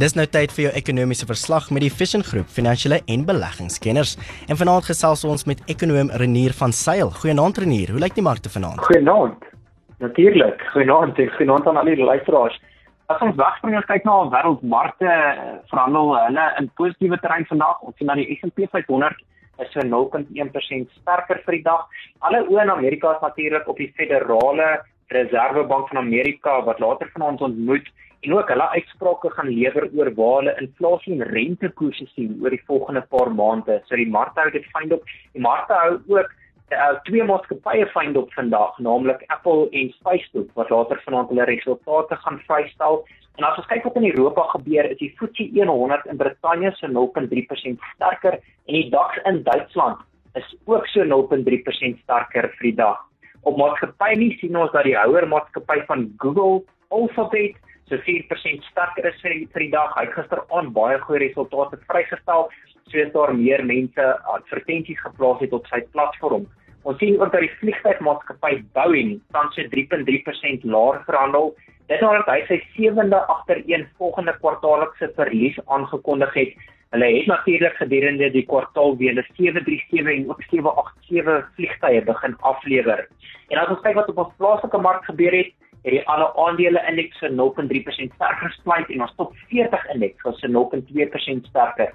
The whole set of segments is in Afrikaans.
Dis nou tyd vir jou ekonomiese verslag met die Vision Groep Finansiële en Beleggingskenners. En vanaand gesels ons met ekonoom Renier van Sail. Goeienaand Renier, hoe lyk die markte vanaand? Goeienaand. Natuurlik, goeienaand en goeienaand aan al die luisteraars. As ons wegspring en kyk na wêreldmarkte, verhandel hulle in positiewe terrein vandag. Ons sien dat die S&P 500 is so 0.1% sterker vir die dag. Alle oë in Amerika is natuurlik op die federale Reservebank van Amerika wat later vanaand ontmoet en ook hulle uitsprake gaan lewer oor waar hulle inflasie en rentekoerse sien oor die volgende paar maande. So die markte hou dit fyn op. Die markte hou ook uh, twee maatskappye fyn op vandag, naamlik Apple en Facebook wat later vanaand hulle resultate gaan vrystel. En as ons kyk wat in Europa gebeur, is die FTSE 100 in Brittanje so 0.3% sterker en die DAX in Duitsland is ook so 0.3% sterker vir die dag. Op maatskappye nie sien ons dat die houer maatskappy van Google, Alphabet so 4% sterker is vir die, vir die dag. Hy het gisteraand baie goeie resultate vrygestel, soos daar meer mense advertensies geplaas het op sy platform. Ons sien ook dat die vliegtuigmaatskappy Boeing tans so 3.3% laer verhandel. Dit nadat hy sy sewende agtereen volgende kwartaallikse verlies aangekondig het. Hulle het natuurlik gedurende die kwartaal weer 'n 737 en ook 787 vliegtye begin aflewer. En as ons kyk wat op ons plaaslike mark gebeur het, het die alle aandele indeks so 0.3% sterker gesluit en ons top 40 indeks was so 0.2% sterker.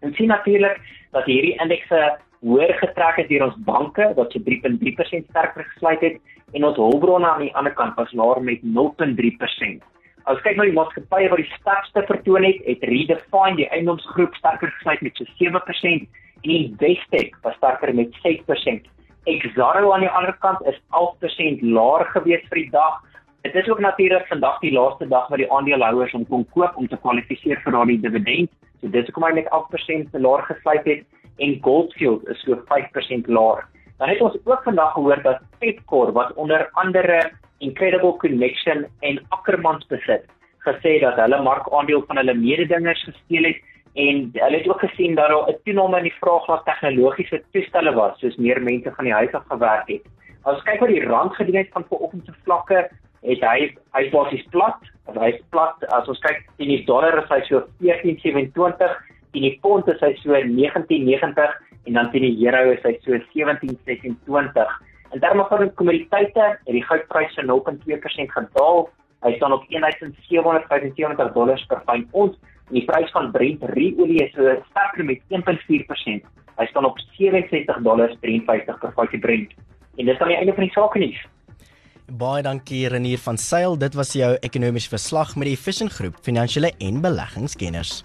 En sien natuurlik dat hierdie indekse hoër getrek het deur ons banke wat so 3.3% sterker gesluit het en ons hulpbronne aan die ander kant was laer met 0.3%. As kyk na die maatskappye wat die sterkste vertoon het, het Redefine die eiendomsgroep sterker gesluit met so 7% en Investec was sterker met 6%. Exaro aan die ander kant is 11% laer gewees vir die dag Dit is ook natuurlik vandag die laaste dag wat die aandeelhouers om kon koop om te kwalifiseer vir daardie dividend. So dis hoekom hy 8% te laag gesluit het en Goldfield is so 5% laer. Dan het ons ook vandag gehoor dat Pepkor wat onder andere Incredible Connection en Ackermans besit, gesê dat hulle markandeel van hulle mededingers gesteel het en hulle het ook gesien dat daar 'n toename in die vraag na tegnologiese toestelle was, soos meer mense van die huis af gewerk het. As ons kyk wat die rand gedoen het van vanoggend se vlakke, het hy hy basies plat, hy's plat as ons kyk in die dollar is hy so 14.27, in die pond is hy so 19.90 en dan teen die euro is hy so 17.26. In terme van kommoditeite het die goudprys so 0.2% gedaal. Hy staan op 1775 dollars per fyn ons en die prys van Brent ruolie is so sterker met 1.4%. Hy staan op 67 dollars 53 per vatjie Brent. En dis aan die einde van die sake nuus. Baie dankie Renier van Sail. Dit was jou ekonomiese verslag met die Vision Groep Finansiële en Beleggingskenners.